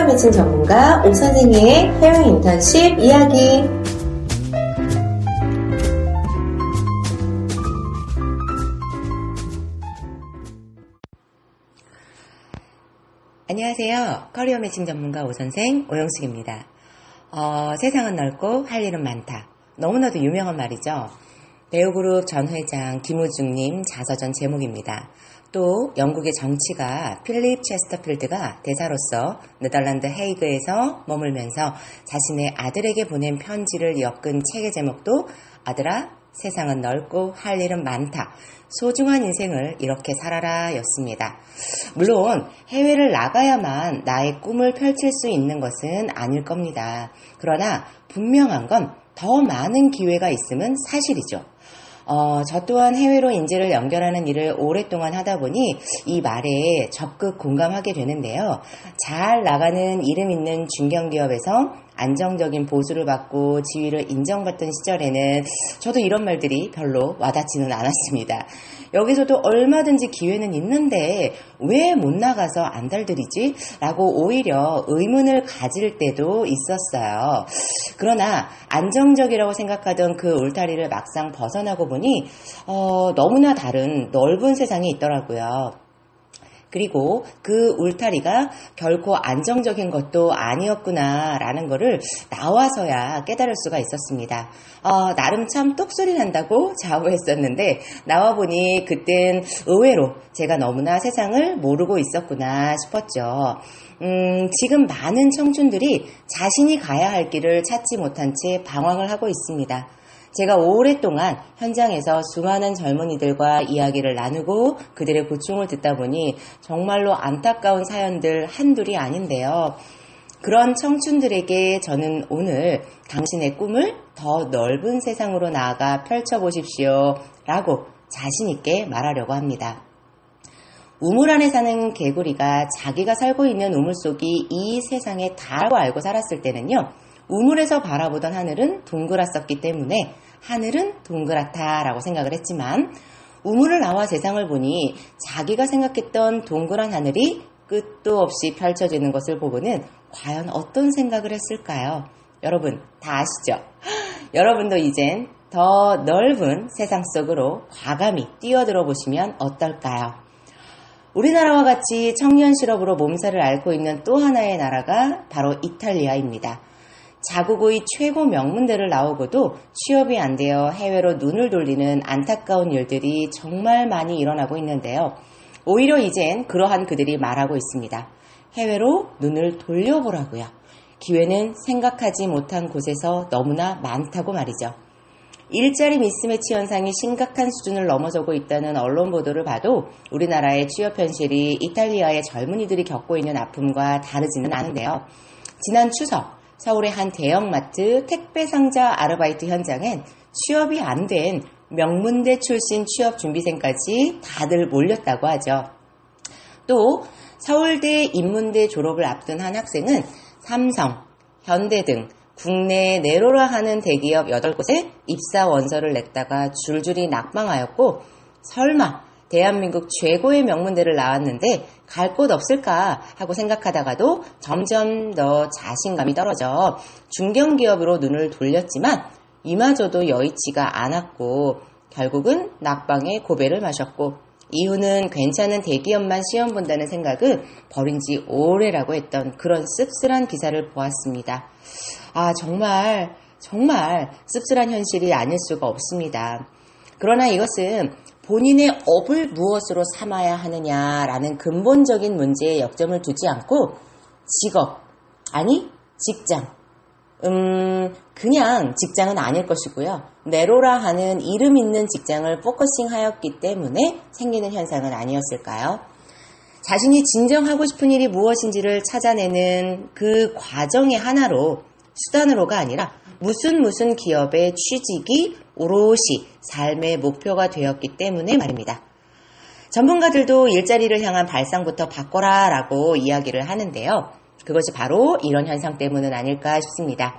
매칭 전문가 오선생의 해외 인턴십 이야기 안녕하세요. 커리어 매칭 전문가 오선생 오영숙입니다. 어, 세상은 넓고 할 일은 많다. 너무나도 유명한 말이죠. 배우그룹 전 회장 김우중님 자서전 제목입니다. 또 영국의 정치가 필립 체스터필드가 대사로서 네덜란드 헤이그에서 머물면서 자신의 아들에게 보낸 편지를 엮은 책의 제목도 아들아 세상은 넓고 할 일은 많다. 소중한 인생을 이렇게 살아라 였습니다. 물론 해외를 나가야만 나의 꿈을 펼칠 수 있는 것은 아닐 겁니다. 그러나 분명한 건 더 많은 기회가 있음은 사실이죠. 어, 저 또한 해외로 인재를 연결하는 일을 오랫동안 하다 보니 이 말에 적극 공감하게 되는데요. 잘 나가는 이름 있는 중견기업에서 안정적인 보수를 받고 지위를 인정받던 시절에는 저도 이런 말들이 별로 와닿지는 않았습니다. 여기서도 얼마든지 기회는 있는데 왜 못 나가서 안달들이지? 라고 오히려 의문을 가질 때도 있었어요. 그러나 안정적이라고 생각하던 그 울타리를 막상 벗어나고 보니 어, 너무나 다른 넓은 세상이 있더라고요. 그리고 그 울타리가 결코 안정적인 것도 아니었구나라는 것을 나와서야 깨달을 수가 있었습니다. 어, 나름 참 똑소리 난다고 자부했었는데 나와보니 그땐 의외로 제가 너무나 세상을 모르고 있었구나 싶었죠. 음, 지금 많은 청춘들이 자신이 가야 할 길을 찾지 못한 채 방황을 하고 있습니다. 제가 오랫동안 현장에서 수많은 젊은이들과 이야기를 나누고 그들의 고충을 듣다 보니 정말로 안타까운 사연들 한둘이 아닌데요. 그런 청춘들에게 저는 오늘 당신의 꿈을 더 넓은 세상으로 나아가 펼쳐보십시오. 라고 자신있게 말하려고 합니다. 우물 안에 사는 개구리가 자기가 살고 있는 우물 속이 이 세상에 다라고 알고 살았을 때는요. 우물에서 바라보던 하늘은 동그랗었기 때문에 하늘은 동그랗다라고 생각을 했지만 우물을 나와 세상을 보니 자기가 생각했던 동그란 하늘이 끝도 없이 펼쳐지는 것을 보고는 과연 어떤 생각을 했을까요? 여러분 다 아시죠? 여러분도 이젠 더 넓은 세상 속으로 과감히 뛰어들어 보시면 어떨까요? 우리나라와 같이 청년 실업으로 몸살을 앓고 있는 또 하나의 나라가 바로 이탈리아입니다. 자국의 최고 명문대를 나오고도 취업이 안 되어 해외로 눈을 돌리는 안타까운 일들이 정말 많이 일어나고 있는데요. 오히려 이젠 그러한 그들이 말하고 있습니다. 해외로 눈을 돌려보라고요. 기회는 생각하지 못한 곳에서 너무나 많다고 말이죠. 일자리 미스매치 현상이 심각한 수준을 넘어서고 있다는 언론 보도를 봐도 우리나라의 취업 현실이 이탈리아의 젊은이들이 겪고 있는 아픔과 다르지는 않은데요. 지난 추석 서울의 한 대형마트 택배 상자 아르바이트 현장엔 취업이 안 된 명문대 출신 취업 준비생까지 다들 몰렸다고 하죠. 또 서울대 인문대 졸업을 앞둔 한 학생은 삼성, 현대 등 국내 내로라 하는 대기업 8곳에 입사 원서를 냈다가 줄줄이 낙방하였고 설마 대한민국 최고의 명문대를 나왔는데 갈 곳 없을까 하고 생각하다가도 점점 더 자신감이 떨어져 중견기업으로 눈을 돌렸지만 이마저도 여의치가 않았고 결국은 낙방에 고배를 마셨고 이후는 괜찮은 대기업만 시험 본다는 생각은 버린 지 오래라고 했던 그런 씁쓸한 기사를 보았습니다. 아, 정말, 정말 씁쓸한 현실이 아닐 수가 없습니다. 그러나 이것은 본인의 업을 무엇으로 삼아야 하느냐라는 근본적인 문제에 역점을 두지 않고 직업, 아니, 직장, 음, 그냥 직장은 아닐 것이고요. 내로라 하는 이름 있는 직장을 focusing 하였기 때문에 생기는 현상은 아니었을까요? 자신이 진정 하고 싶은 일이 무엇인지를 찾아내는 그 과정의 하나로 수단으로가 아니라 무슨 무슨 기업의 취직이 오롯이 삶의 목표가 되었기 때문에 말입니다. 전문가들도 일자리를 향한 발상부터 바꿔라 라고 이야기를 하는데요. 그것이 바로 이런 현상 때문은 아닐까 싶습니다.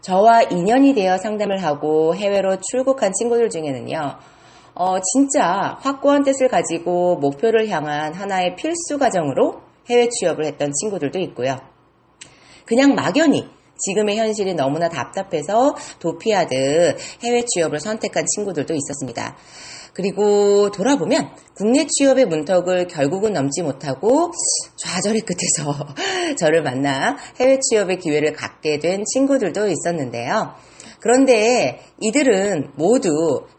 저와 인연이 되어 상담을 하고 해외로 출국한 친구들 중에는요, 어, 진짜 확고한 뜻을 가지고 목표를 향한 하나의 필수 과정으로 해외 취업을 했던 친구들도 있고요. 그냥 막연히 지금의 현실이 너무나 답답해서 도피하듯 해외 취업을 선택한 친구들도 있었습니다. 그리고 돌아보면 국내 취업의 문턱을 결국은 넘지 못하고 좌절의 끝에서 저를 만나 해외 취업의 기회를 갖게 된 친구들도 있었는데요. 그런데 이들은 모두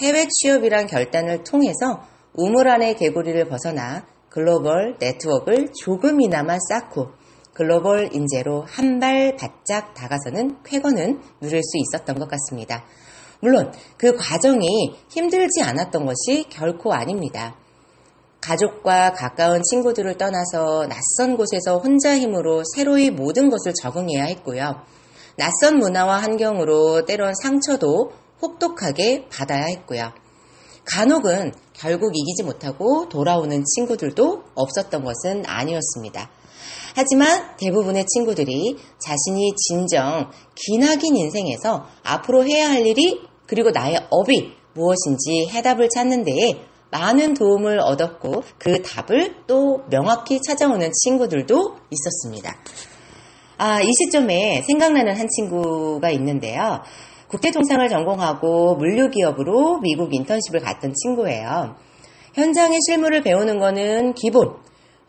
해외 취업이란 결단을 통해서 우물 안의 개구리를 벗어나 글로벌 네트워크를 조금이나마 쌓고 글로벌 인재로 한 발 바짝 다가서는 쾌거는 누릴 수 있었던 것 같습니다. 물론 그 과정이 힘들지 않았던 것이 결코 아닙니다. 가족과 가까운 친구들을 떠나서 낯선 곳에서 혼자 힘으로 새로이 모든 것을 적응해야 했고요. 낯선 문화와 환경으로 때론 상처도 혹독하게 받아야 했고요. 간혹은 결국 이기지 못하고 돌아오는 친구들도 없었던 것은 아니었습니다. 하지만 대부분의 친구들이 자신이 진정 기나긴 인생에서 앞으로 해야 할 일이 그리고 나의 업이 무엇인지 해답을 찾는 데에 많은 도움을 얻었고 그 답을 또 명확히 찾아오는 친구들도 있었습니다. 아, 이 시점에 생각나는 한 친구가 있는데요. 국제통상을 전공하고 물류기업으로 미국 인턴십을 갔던 친구예요. 현장의 실무를 배우는 거는 기본.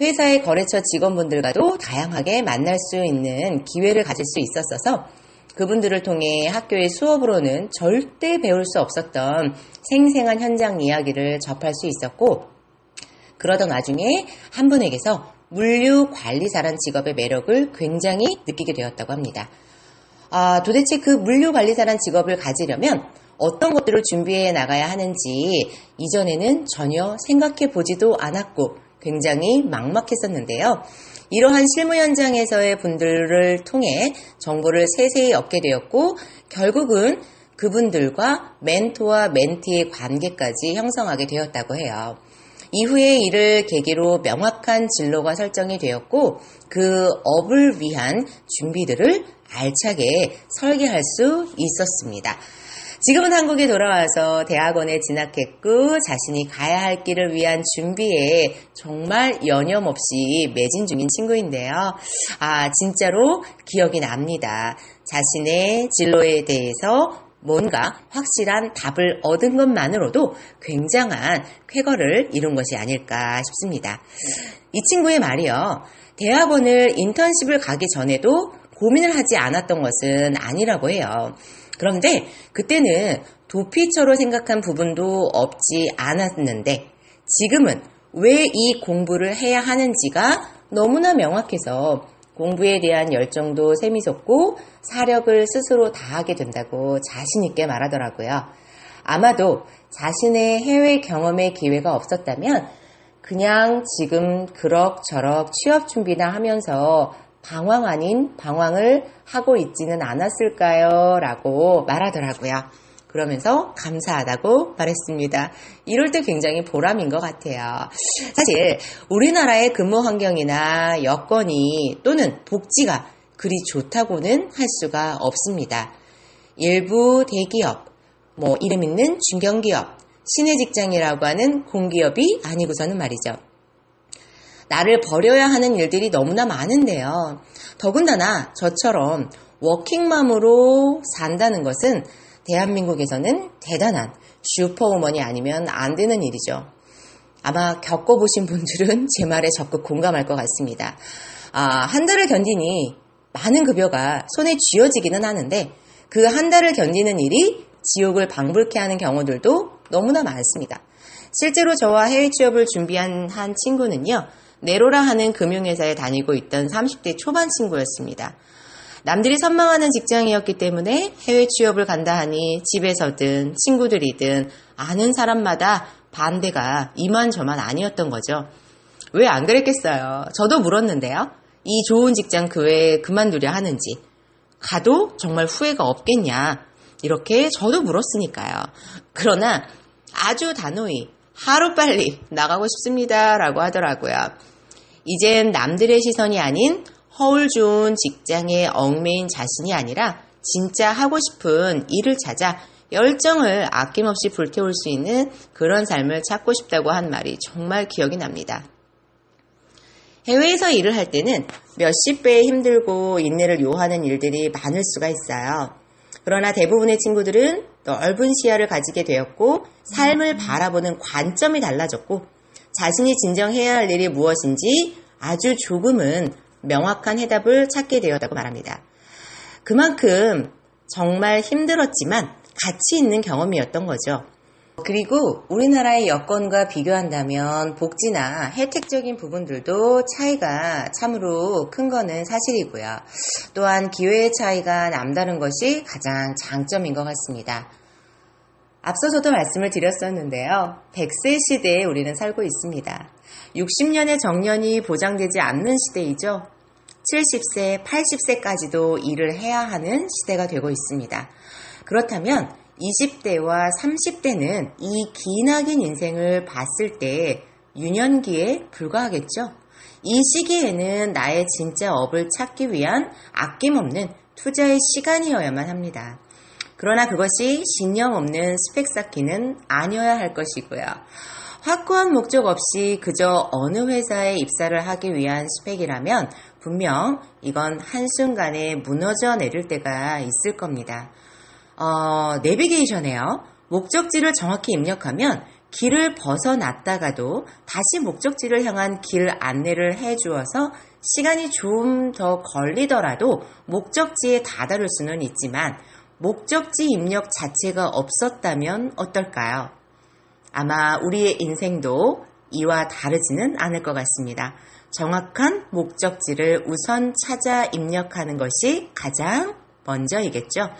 회사의 거래처 직원분들과도 다양하게 만날 수 있는 기회를 가질 수 있었어서 그분들을 통해 학교의 수업으로는 절대 배울 수 없었던 생생한 현장 이야기를 접할 수 있었고 그러던 와중에 한 분에게서 물류 관리사란 직업의 매력을 굉장히 느끼게 되었다고 합니다. 아, 도대체 그 물류 관리사란 직업을 가지려면 어떤 것들을 준비해 나가야 하는지 이전에는 전혀 생각해 보지도 않았고 굉장히 막막했었는데요. 이러한 실무 현장에서의 분들을 통해 정보를 세세히 얻게 되었고 결국은 그분들과 멘토와 멘티의 관계까지 형성하게 되었다고 해요. 이후에 이를 계기로 명확한 진로가 설정이 되었고 그 업을 위한 준비들을 알차게 설계할 수 있었습니다. 지금은 한국에 돌아와서 대학원에 진학했고 자신이 가야 할 길을 위한 준비에 정말 여념없이 매진 중인 친구인데요. 아, 진짜로 기억이 납니다. 자신의 진로에 대해서 뭔가 확실한 답을 얻은 것만으로도 굉장한 쾌거를 이룬 것이 아닐까 싶습니다. 이 친구의 말이요. 대학원을 인턴십을 가기 전에도 고민을 하지 않았던 것은 아니라고 해요. 그런데 그때는 도피처로 생각한 부분도 없지 않았는데 지금은 왜 이 공부를 해야 하는지가 너무나 명확해서 공부에 대한 열정도 샘이솟고 사력을 스스로 다하게 된다고 자신있게 말하더라고요. 아마도 자신의 해외 경험의 기회가 없었다면 그냥 지금 그럭저럭 취업 준비나 하면서 방황 아닌 방황을 하고 있지는 않았을까요? 라고 말하더라고요. 그러면서 감사하다고 말했습니다. 이럴 때 굉장히 보람인 것 같아요. 사실 우리나라의 근무 환경이나 여건이 또는 복지가 그리 좋다고는 할 수가 없습니다. 일부 대기업, 뭐 이름 있는 중견기업, 신의 직장이라고 하는 공기업이 아니고서는 말이죠. 나를 버려야 하는 일들이 너무나 많은데요. 더군다나 저처럼 워킹맘으로 산다는 것은 대한민국에서는 대단한 슈퍼우먼이 아니면 안 되는 일이죠. 아마 겪어보신 분들은 제 말에 적극 공감할 것 같습니다. 아, 한 달을 견디니 많은 급여가 손에 쥐어지기는 하는데 그 한 달을 견디는 일이 지옥을 방불케 하는 경우들도 너무나 많습니다. 실제로 저와 해외 취업을 준비한 한 친구는요, 네로라 하는 금융회사에 다니고 있던 30대 초반 친구였습니다. 남들이 선망하는 직장이었기 때문에 해외 취업을 간다 하니 집에서든 친구들이든 아는 사람마다 반대가 이만저만 아니었던 거죠. 왜 안 그랬겠어요? 저도 물었는데요. 이 좋은 직장 그 외에 그만두려 하는지. 가도 정말 후회가 없겠냐. 이렇게 저도 물었으니까요. 그러나 아주 단호히 하루빨리 나가고 싶습니다. 라고 하더라고요. 이젠 남들의 시선이 아닌 허울 좋은 직장에 얽매인 자신이 아니라 진짜 하고 싶은 일을 찾아 열정을 아낌없이 불태울 수 있는 그런 삶을 찾고 싶다고 한 말이 정말 기억이 납니다. 해외에서 일을 할 때는 몇십 배 힘들고 인내를 요하는 일들이 많을 수가 있어요. 그러나 대부분의 친구들은 넓은 시야를 가지게 되었고 삶을 바라보는 관점이 달라졌고 자신이 진정 해야 할 일이 무엇인지 아주 조금은 명확한 해답을 찾게 되었다고 말합니다. 그만큼 정말 힘들었지만 가치 있는 경험이었던 거죠. 그리고 우리나라의 여건과 비교한다면 복지나 혜택적인 부분들도 차이가 참으로 큰 거는 사실이고요. 또한 기회의 차이가 남다른 것이 가장 장점인 것 같습니다. 앞서서도 말씀을 드렸었는데요. 100세 시대에 우리는 살고 있습니다. 60년의 정년이 보장되지 않는 시대이죠. 70세, 80세까지도 일을 해야 하는 시대가 되고 있습니다. 그렇다면 20대와 30대는 이 기나긴 인생을 봤을 때 유년기에 불과하겠죠. 이 시기에는 나의 진짜 업을 찾기 위한 아낌없는 투자의 시간이어야만 합니다. 그러나 그것이 신념 없는 스펙 쌓기는 아니어야 할 것이고요. 확고한 목적 없이 그저 어느 회사에 입사를 하기 위한 스펙이라면 분명 이건 한순간에 무너져 내릴 때가 있을 겁니다. 어, 내비게이션에요. 목적지를 정확히 입력하면 길을 벗어났다가도 다시 목적지를 향한 길 안내를 해 주어서 시간이 좀 더 걸리더라도 목적지에 다다를 수는 있지만 목적지 입력 자체가 없었다면 어떨까요? 아마 우리의 인생도 이와 다르지는 않을 것 같습니다. 정확한 목적지를 우선 찾아 입력하는 것이 가장 먼저이겠죠.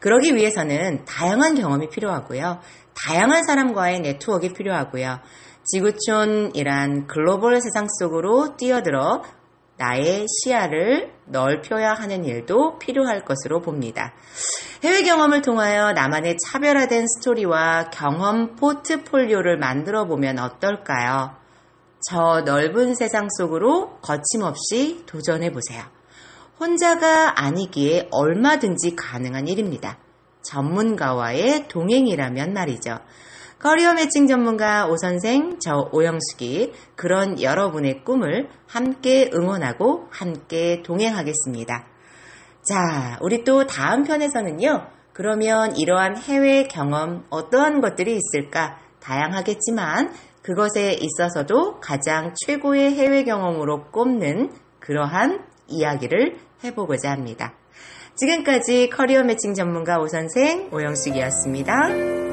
그러기 위해서는 다양한 경험이 필요하고요. 다양한 사람과의 네트워크가 필요하고요. 지구촌이란 글로벌 세상 속으로 뛰어들어 나의 시야를 넓혀야 하는 일도 필요할 것으로 봅니다. 해외 경험을 통하여 나만의 차별화된 스토리와 경험 포트폴리오를 만들어 보면 어떨까요? 저 넓은 세상 속으로 거침없이 도전해 보세요. 혼자가 아니기에 얼마든지 가능한 일입니다. 전문가와의 동행이라면 말이죠. career matching 전문가 오선생, 저 오영숙이 그런 여러분의 꿈을 함께 응원하고 함께 동행하겠습니다. 자, 우리 또 다음 편에서는요. 그러면 이러한 해외 경험 어떠한 것들이 있을까? 다양하겠지만 그것에 있어서도 가장 최고의 해외 경험으로 꼽는 그러한 이야기를 해보고자 합니다. 지금까지 career matching 전문가 오선생 오영숙이었습니다.